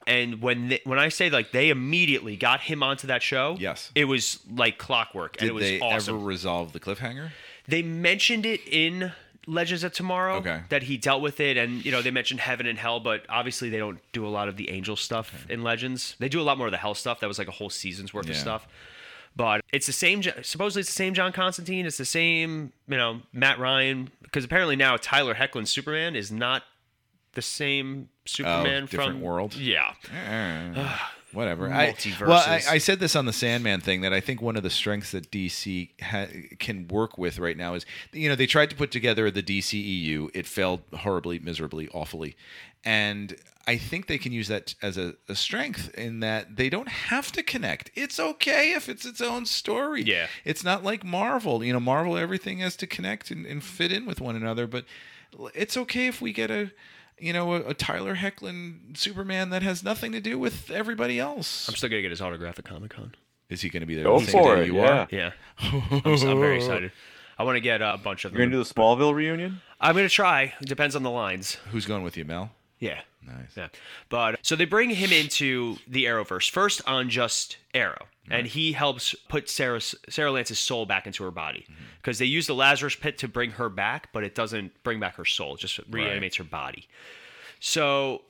And when they, when I say like they immediately got him onto that show, Yes. it was like clockwork, and Did it was they awesome. ever resolve the cliffhanger? They mentioned it in Legends of Tomorrow Okay. that he dealt with it, and you know they mentioned heaven and hell, but obviously they don't do a lot of the angel stuff in Legends. They do a lot more of the hell stuff. That was like a whole season's worth of stuff. But it's the same. Supposedly it's the same John Constantine. It's the same, you know, Matt Ryan. Because apparently now Tyler Hoechlin's Superman is not the same Superman Oh, different from world? Yeah, Eh, Whatever. I, well, I, I said this on the Sandman thing that I think one of the strengths that DC ha- can work with right now is, you know, they tried to put together the DCEU. It failed horribly, miserably, awfully. And I think they can use that as a, a strength in that they don't have to connect. It's okay if it's its own story. Yeah. It's not like Marvel. You know, Marvel, everything has to connect and, and fit in with one another. But it's okay if we get a you know, a, a Tyler Hoechlin Superman that has nothing to do with everybody else. I'm still gonna get his autograph at Comic Con. Is he going to be there? Go the for day it, You yeah. are. Yeah, I'm, I'm very excited. I want to get uh, a bunch of You're them. gonna do the Smallville reunion? I'm gonna try. It depends on the lines. Who's going with you, Mel? Yeah. Nice. Yeah. But so they bring him into the Arrowverse first on just Arrow, and he helps put Sara Sara Lance's soul back into her body. Mm-hmm. Because they use the Lazarus pit to bring her back, but it doesn't bring back her soul; it just reanimates her body. So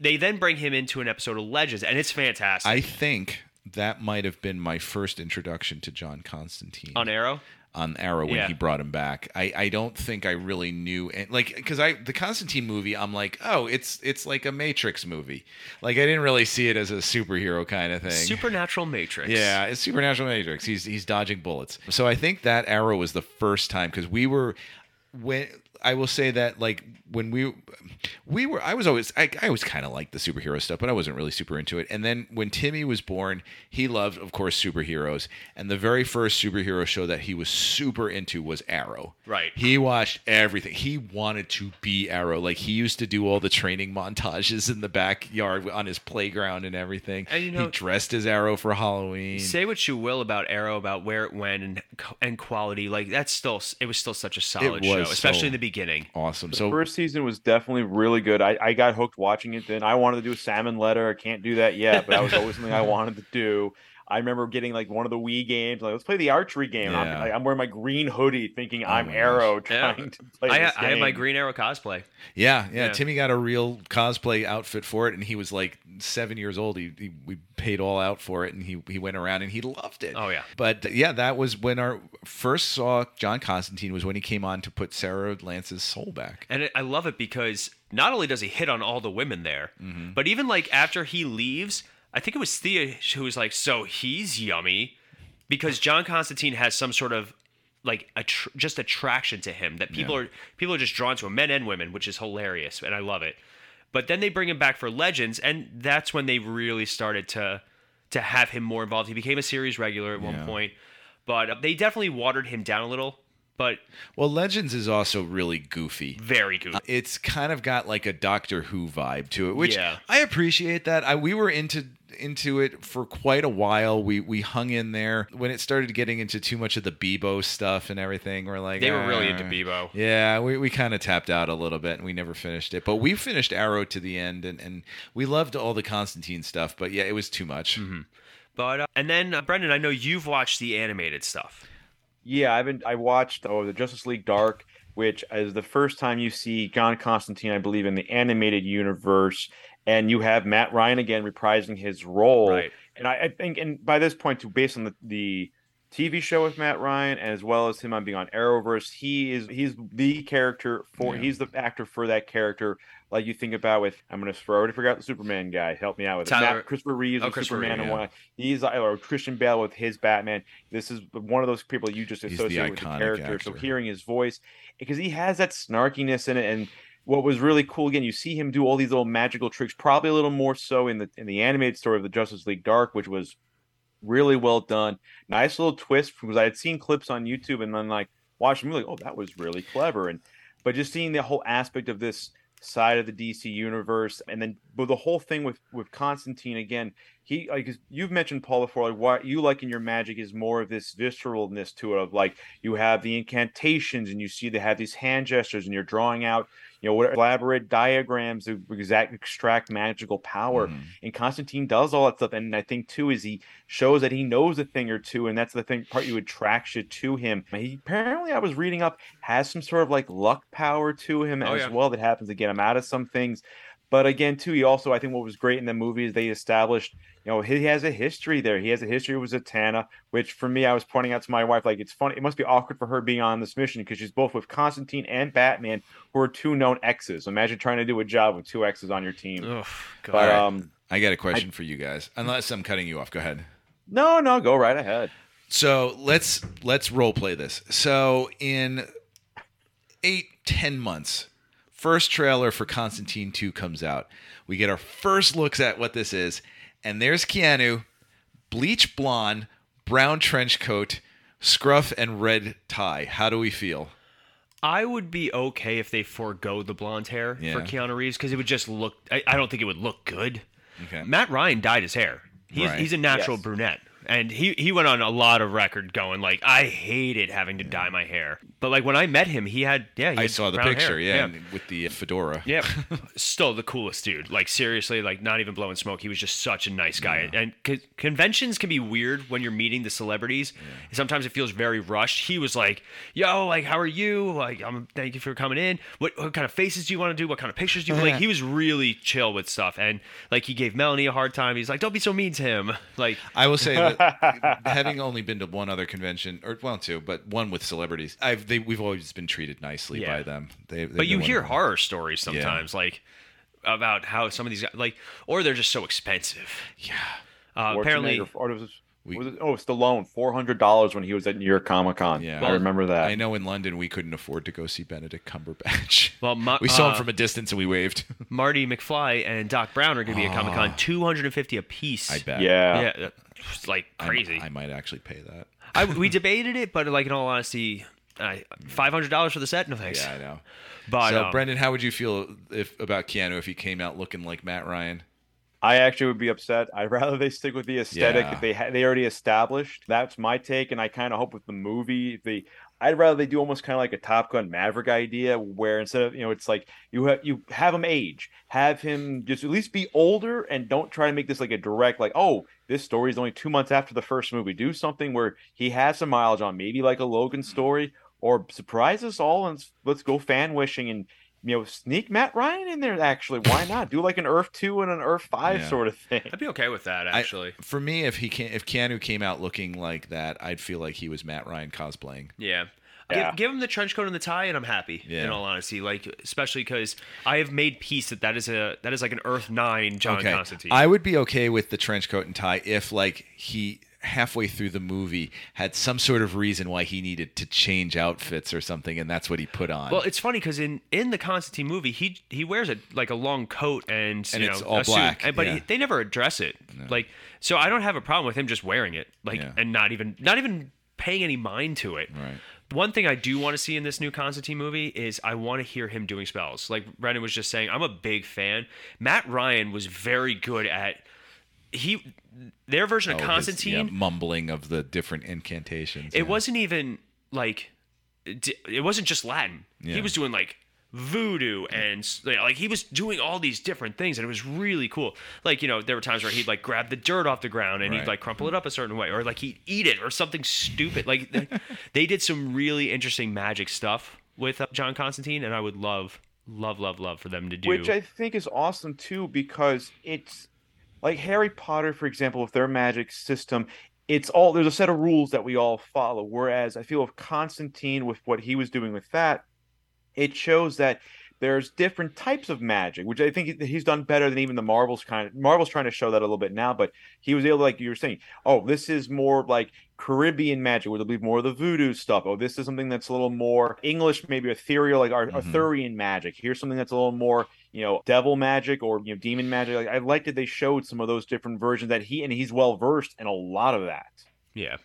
they then bring him into an episode of Legends, and it's fantastic. I think that might have been my first introduction to John Constantine. On Arrow. On Arrow when Yeah. he brought him back. I, I don't think I really knew and like because I the Constantine movie I'm like oh it's it's like a Matrix movie like I didn't really see it as a superhero kind of thing. Supernatural Matrix. Yeah, it's Supernatural Matrix. He's he's dodging bullets. So I think that Arrow was the first time because we were when I will say that like when we we were I was always I, I always kind of liked the superhero stuff, but I wasn't really super into it. And then when Timmy was born, he loved, of course, superheroes. And the very first superhero show that he was super into was Arrow. Right. He watched everything. He wanted to be Arrow. Like he used to do all the training montages in the backyard on his playground and everything. And, you know- he dressed as Arrow for Halloween. Say what you will about Arrow, about where it went and and quality, like that's still it was still such a solid show, especially so- in the beginning. Awesome. The So first season was definitely really good. I, I got hooked watching it. Then I wanted to do a salmon ladder. I can't do that yet, but that was always something I wanted to do. I remember getting like one of the Wii games. Like, let's play the archery game. And I'm, like, I'm wearing my green hoodie, thinking I'm Arrow, gosh. Yeah. trying to play. I, this ha- I have my. Green Arrow cosplay. yeah, yeah, Yeah. Timmy got a real cosplay outfit for it, and he was like seven years old. He, he we paid all out for it, and he he went around and he loved it. Oh, yeah. But yeah, that was when our first saw John Constantine was when he came on to put Sara Lance's soul back. And it, I love it because not only does he hit on all the women there, Mm-hmm. but even like after he leaves, I think it was Thea who was like, "So he's yummy," because John Constantine has some sort of like a tr- just attraction to him that people are people are just drawn to him, men and women, which is hilarious, and I love it. But then they bring him back for Legends, and that's when they really started to to have him more involved. He became a series regular at one Yeah. point, but uh, they definitely watered him down a little, but Well, Legends is also really goofy. very good. Uh, it's kind of got like a Doctor Who vibe to it, which Yeah. I appreciate that. I we were into into it for quite a while. We we hung in there when it started getting into too much of the Beebo stuff and everything. We're like They were really "Ah." into Beebo. Yeah, we, we kind of tapped out a little bit and we never finished it. But we finished Arrow to the end and, and we loved all the Constantine stuff. But yeah, it was too much. Mm-hmm. But uh, and then uh, Brendan, I know you've watched the animated stuff. Yeah, I've been. I watched oh the Justice League Dark, which is the first time you see John Constantine, I believe, in the animated universe, and you have Matt Ryan again reprising his role. Right. And I, I think, and by this point, too, based on the, the TV show with Matt Ryan, as well as him on being on Arrowverse, he is he's the character for Yeah. he's the actor for that character. Like you think about with I'm gonna throw already forgot the Superman guy. Help me out with it. Tyler- Matt, Christopher Reeves Oh, with Christopher Superman Reeve, and yeah. one. He's or Christian Bale with his Batman. This is one of those people you just He's the associate with the character. So hearing his voice, because he has that snarkiness in it, and what was really cool again, you see him do all these little magical tricks. Probably a little more so in the in the animated story of the Justice League Dark, which was really well done. Nice little twist because I had seen clips on YouTube, and then like, watching the movie, like, oh, that was really clever. And but just seeing the whole aspect of this side of the DC universe, and then but the whole thing with with Constantine again, he like you've mentioned Paul before, like what you like in your magic is more of this visceralness to it, of like you have the incantations and you see they have these hand gestures and you're drawing out you know, what elaborate diagrams to exact extract magical power. Mhm. And Constantine does all that stuff. And I think too is he shows that he knows a thing or two, and that's the thing part you attract you to him. He apparently I was reading up has some sort of like luck power to him Oh, as yeah. well that happens to get him out of some things. But again, too, he also I think what was great in the movie is they established, you know, he has a history there. He has a history with Zatanna, which for me, I was pointing out to my wife, like it's funny. It must be awkward for her being on this mission because she's both with Constantine and Batman, who are two known exes. Imagine trying to do a job with two exes on your team. Ugh, But um, I got a question for you guys. Unless I'm cutting you off, go ahead. no, no, go right ahead. So let's let's role play this. So in eight ten months, first trailer for Constantine Two comes out. We get our first looks at what this is, and there's Keanu, bleach blonde, brown trench coat, scruff, and red tie. How do we feel? I would be okay if they forego the blonde hair Yeah. for Keanu Reeves because it would just look. I, I don't think it would look good. Okay. Matt Ryan dyed his hair. He's Right. he's a natural Yes. brunette, and he he went on a lot of record going like I hated having to dye my hair. But like when I met him, he had yeah. He I had saw the brown picture, hair. yeah, and with the uh, fedora. Yeah, still the coolest dude. Like seriously, like not even blowing smoke. He was just such a nice guy. And co- conventions can be weird when you're meeting the celebrities. Sometimes it feels very rushed. He was like, "Yo, like, how are you? Like, I'm thank you for coming in. What, what kind of faces do you want to do? What kind of pictures do you want?" like?" He was really chill with stuff, and like he gave Melanie a hard time. He's like, "Don't be so mean to him." Like, I will say that having only been to one other convention, or well, two, but one with celebrities, I've they, we've always been treated nicely Yeah. by them. They, but you hear horror stories sometimes, like about how some of these guys, like, or they're just so expensive. Yeah. Uh, apparently, or was it, We- was it, oh, Stallone, four hundred dollars when he was at New York Comic Con. Yeah. I remember that. I know in London we couldn't afford to go see Benedict Cumberbatch. Well, my- we saw uh, him from a distance and we waved. Marty McFly and Doc Brown are going to be at Comic Con, two hundred and fifty a piece. Ah. I bet. Yeah. Yeah, it's like I'm- crazy. I might actually pay that. I, we debated it, but like in all honesty, five hundred dollars for the set, no thanks. Yeah, I know. But so, um, Brendan, how would you feel if about Keanu if he came out looking like Matt Ryan? I actually would be upset. I'd rather they stick with the aesthetic Yeah. that they ha- they already established. That's my take, and I kind of hope with the movie if they. I'd rather they do almost kind of like a Top Gun Maverick idea, where instead of you know, it's like you have you have him age, have him just at least be older, and don't try to make this like a direct like, oh, this story is only two months after the first movie. Do something where he has some mileage on, maybe like a Logan mm-hmm. story, or surprise us all and let's go fan wishing and you know sneak Matt Ryan in there. Actually, why not do like an Earth two and an Earth five Yeah. sort of thing? I'd be okay with that I- actually. For me, if he can, if Keanu came out looking like that, I'd feel like he was Matt Ryan cosplaying. yeah. Yeah. Give, give him the trench coat and the tie, and I'm happy. In all honesty, like especially because I have made peace that that is a that is like an Earth Nine John Constantine. I would be okay with the trench coat and tie if, like, he halfway through the movie had some sort of reason why he needed to change outfits or something, and that's what he put on. Well, it's funny because in in the Constantine movie, he he wears a like a long coat and And you it's know, all a suit, black, and- but yeah. he, they never address it. Like, so I don't have a problem with him just wearing it, like, Yeah. and not even not even paying any mind to it. Right. One thing I do want to see in this new Constantine movie is I want to hear him doing spells. Like Brendan was just saying, I'm a big fan. Matt Ryan was very good at he their version Oh, of his, Constantine yeah, mumbling of the different incantations. it yeah. wasn't even like it wasn't just latin Yeah. he was doing like voodoo and like he was doing all these different things and it was really cool like you know there were times where he'd like grab the dirt off the ground and Right. he'd like crumple it up a certain way or like he'd eat it or something stupid like they, they did some really interesting magic stuff with uh, john constantine and i would love love love love for them to do Which I think is awesome too, because it's like Harry Potter, for example, with their magic system. It's all there's a set of rules that we all follow. Whereas I feel with Constantine, with what he was doing with that, it shows that there's different types of magic, which I think he's done better than even the Marvels kind of. Marvels trying to show that a little bit now, but he was able, to, like you were saying, oh, this is more like Caribbean magic, where there'll be more of the voodoo stuff. Oh, this is something that's a little more English, maybe ethereal, like our Mhm. Arthurian magic. Here's something that's a little more, you know, devil magic or you know, demon magic. Like I liked that they showed some of those different versions that he and he's well versed in a lot of that. Yeah.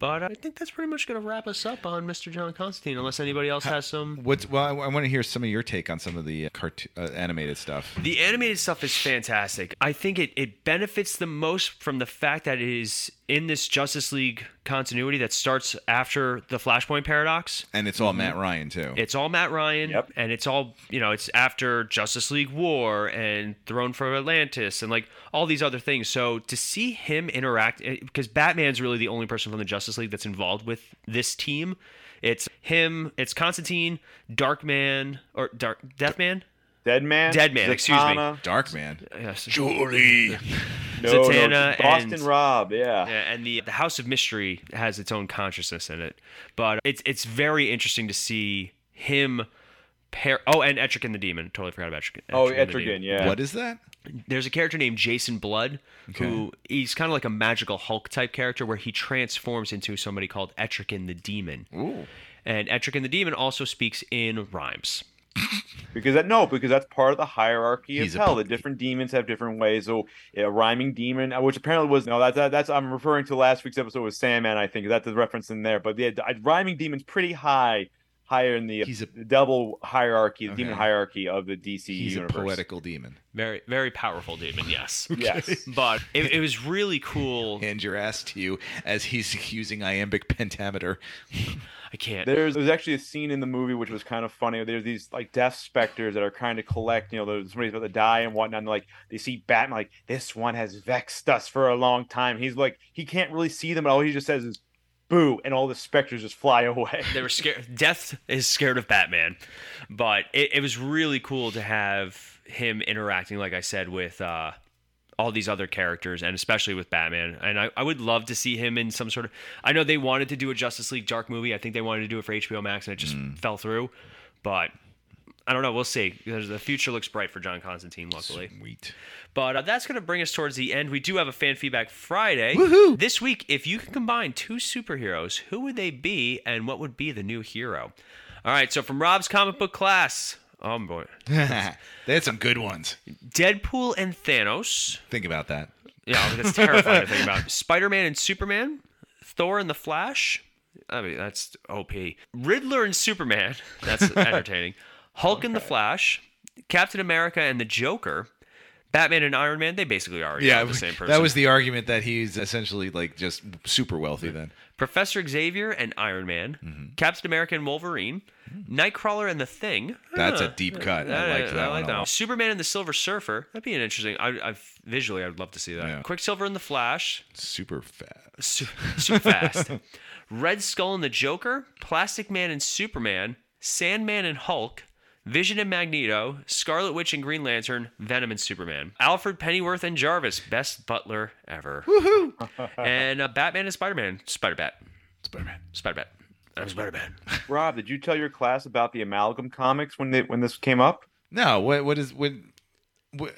But I think that's pretty much going to wrap us up on Mr. John Constantine, unless anybody else has some. What's well? I, I want to hear some of your take on some of the uh, cart- uh, animated stuff. The animated stuff is fantastic. I think it, it benefits the most from the fact that it is in this Justice League continuity that starts after the Flashpoint paradox. And it's all mm-hmm. Matt Ryan too. It's all Matt Ryan, Yep. and it's all you know. It's after Justice League War and Throne for Atlantis, and like all these other things. So to see him interact, eh, because Batman's really the only person from the Justice League that's involved with this team. It's him. It's Constantine, Darkman, or Dark Deathman. Dead Man. Dead Man, excuse me. Zatanna, Dark Man. Yes. Julie. No, Zatanna no, Boston and- Rob. Yeah. Yeah, and the the House of Mystery has its own consciousness in it, but it's it's very interesting to see him pair. Oh, and Etrigan the Demon. Totally forgot about Etrigan. Oh, Etrigan the Yeah. What is that? There's a character named Jason Blood who he's kind of like a magical Hulk type character where he transforms into somebody called Etrigan the Demon. Ooh. And Etrigan the Demon also speaks in rhymes. Because that no, because that's part of the hierarchy of He's a hell. The different demons have different ways. So a rhyming demon, uh, which apparently was no, that's that, that's I'm referring to last week's episode with Sandman. I think that's the reference in there. But yeah, rhyming demon's pretty high, higher in the, He's a- double hierarchy, the demon hierarchy of the DC He's universe. a poetical demon. Very, very powerful demon, yes. Yes. But it, it was really cool. Hand your ass to you as he's using iambic pentameter. I can't. There's there's actually a scene in the movie which was kind of funny. There's these like death specters that are trying to collect, you know, somebody's about to die and whatnot. And like they see Batman, like this one has vexed us for a long time. He's like he can't really see them, and all he just says is "boo," and all the specters just fly away. they were scared. Death is scared of Batman, but it, it was really cool to have him interacting, like I said, with uh, all these other characters, and especially with Batman. And I, I would love to see him in some sort of. I know they wanted to do a Justice League Dark movie. I think they wanted to do it for HBO Max, and it just fell through. But I don't know. We'll see. The future looks bright for John Constantine, luckily. Sweet. But uh, that's going to bring us towards the end. We do have a fan feedback Friday. Woohoo! This week, if you could combine two superheroes, who would they be and what would be the new hero? All right, so from Rob's comic book class. Oh boy. they had some good ones. Deadpool and Thanos. Think about that. Yeah, that's terrifying to think about. Spider Man and Superman. Thor and the Flash. I mean, that's OP. Riddler and Superman. That's entertaining. Hulk and the Flash. Captain America and the Joker. Batman and Iron Man. They basically are Yeah, the same person. that was the argument that he's essentially like just super wealthy then. Professor Xavier and Iron Man, Mm-hmm. Captain America and Wolverine, Nightcrawler and the Thing. That's a deep cut. I like that I like that. one. Superman and the Silver Surfer. That'd be an interesting. I, I visually, I'd love to see that. Yeah. Quicksilver and the Flash. Super fast. Su- super fast. Red Skull and the Joker, Plastic Man and Superman, Sandman and Hulk, Vision and Magneto, Scarlet Witch and Green Lantern, Venom and Superman, Alfred Pennyworth and Jarvis, best butler ever. Woohoo! and uh, Batman and Spider Man, Spider Bat, Spider-Man. Spider Bat. I'm Spider Bat. Rob, did you tell your class about the amalgam comics when they when this came up? No, what what is when what,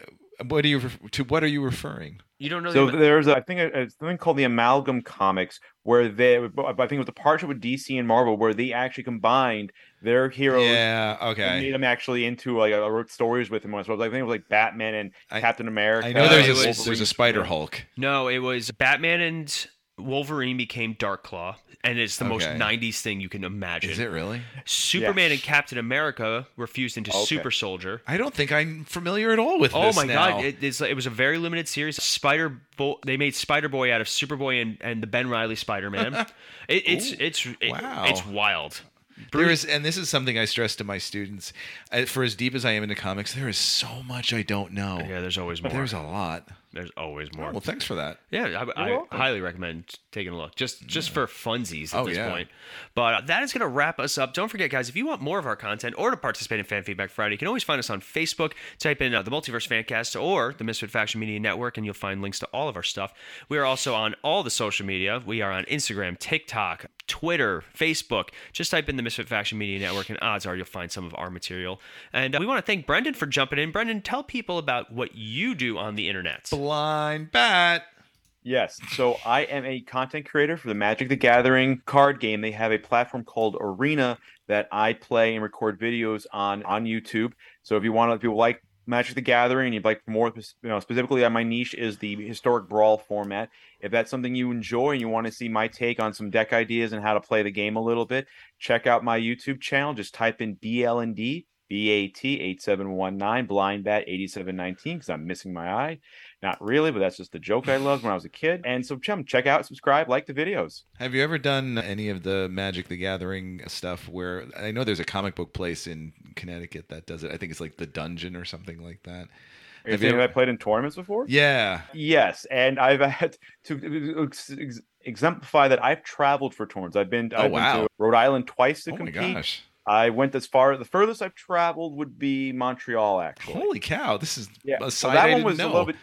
what are you ref- to what are you referring? You don't know So the, there's a, I think a, a something called the amalgam comics where they I think it was a partnership with DC and Marvel where they actually combined their heroes Yeah, and okay. made them actually into like I wrote stories with them. So I think it was like Batman and I- Captain America. I know there's it a was- there's a Spider Hulk. no, it was Batman and Wolverine became Dark Claw, and it's the most '90s thing you can imagine. Is it really? Superman Yes. and Captain America were fused into Okay. Super Soldier. I don't think I'm familiar at all with Oh this my now. god! It, it's, it was a very limited series. Spider, Bo- they made Spider Boy out of Superboy and, and the Ben Reilly Spider Man. it, it's it's it- wow. it's wild. There is, and this is something I stress to my students. Uh, For as deep as I am into comics, there is so much I don't know. Yeah, there's always more. There's a lot. There's always more. Well, thanks for that. Yeah, I, I highly recommend taking a look just just for funsies at Oh, this yeah. point. But uh, that is going to wrap us up. Don't forget, guys, if you want more of our content or to participate in Fan Feedback Friday, you can always find us on Facebook. Type in uh, the Multiverse Fancast or the Misfit Faction Media Network, and you'll find links to all of our stuff. We are also on all the social media. We are on Instagram, TikTok, Twitter, Facebook. Just type in the Misfit Faction Media Network, and odds are you'll find some of our material. And uh, we want to thank Brendan for jumping in. Brendan, tell people about what you do on the internet. Blind bat. Yes. So I am a content creator for the Magic the Gathering card game. They have a platform called Arena that I play and record videos on on YouTube. So if you want to, if you like Magic the Gathering, and you'd like more, you know, specifically on my niche is the historic brawl format. If that's something you enjoy and you want to see my take on some deck ideas and how to play the game a little bit, check out my YouTube channel. Just type in BLND BAT 8719 Blind Bat 8719 because I'm missing my eye. Not really, but that's just the joke I loved when I was a kid. And so, chum, check out, subscribe, like the videos. Have you ever done any of the Magic the Gathering stuff where I know there's a comic book place in Connecticut that does it? I think it's like the Dungeon or something like that. Are you ever- I played in tournaments before? Yeah. Yes, and I've had to ex- ex- exemplify that I've traveled for tournaments. I've been, Oh, I've been wow. to Rhode Island twice to Oh my compete. gosh. I went as far. The furthest I've traveled would be Montreal, actually. Holy cow! This is Yeah, a so side that I one didn't was know. a little bit.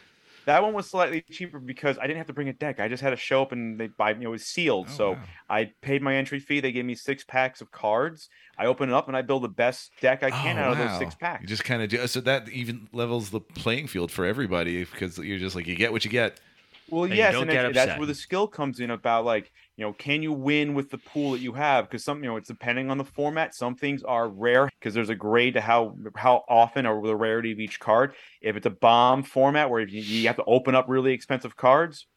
That one was slightly cheaper because I didn't have to bring a deck. I just had to show up and they buy. You know, it was sealed, Oh, so wow. I paid my entry fee. They gave me six packs of cards. I open it up and I build the best deck I can Oh, out of those wow. six You packs. just kind of do so that even levels the playing field for everybody because you're just like you get what you get. Well, And yes, and that's where the skill comes in about like you know, can you win with the pool that you have? Because some, you know, it's depending on the format. Some things are rare because there's a grade to how how often or the rarity of each card. If it's a bomb format where you, you have to open up really expensive cards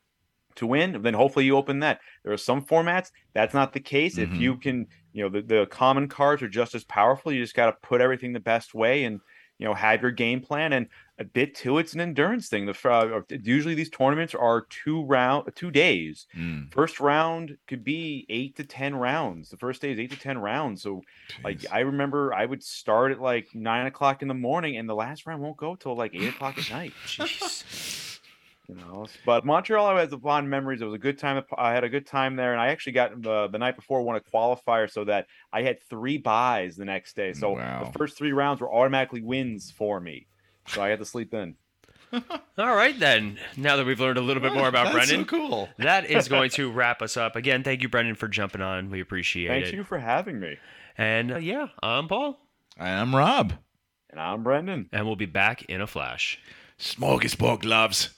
to win, then hopefully you open that. There are some formats that's not the case. If Mhm. you can, you know, the, the common cards are just as powerful. You just got to put everything the best way and you know have your game plan and a bit too. It's an endurance thing. The uh, usually these tournaments are two round, two days. Mm, First round could be eight to ten rounds. The first day is eight to ten rounds. So like. I remember I would start at like nine o'clock in the morning and the last round won't go till like eight o'clock at night. Jeez. You know, but Montreal I has fond memories. It was a good time. I had a good time there, and I actually got the the night before won a qualifier, so that I had three buys the next day. So Wow. the first three rounds were automatically wins for me. So I had to sleep in. All right, then. Now that we've learned a little bit more about That's Brendan, so cool. that is going to wrap us up. Again, thank you, Brendan, for jumping on. We appreciate it. Thank it. you for having me. And uh, yeah, I'm Paul, I'm Rob. And I'm Brendan. and we'll be back in a flash. Smorgasbord gloves.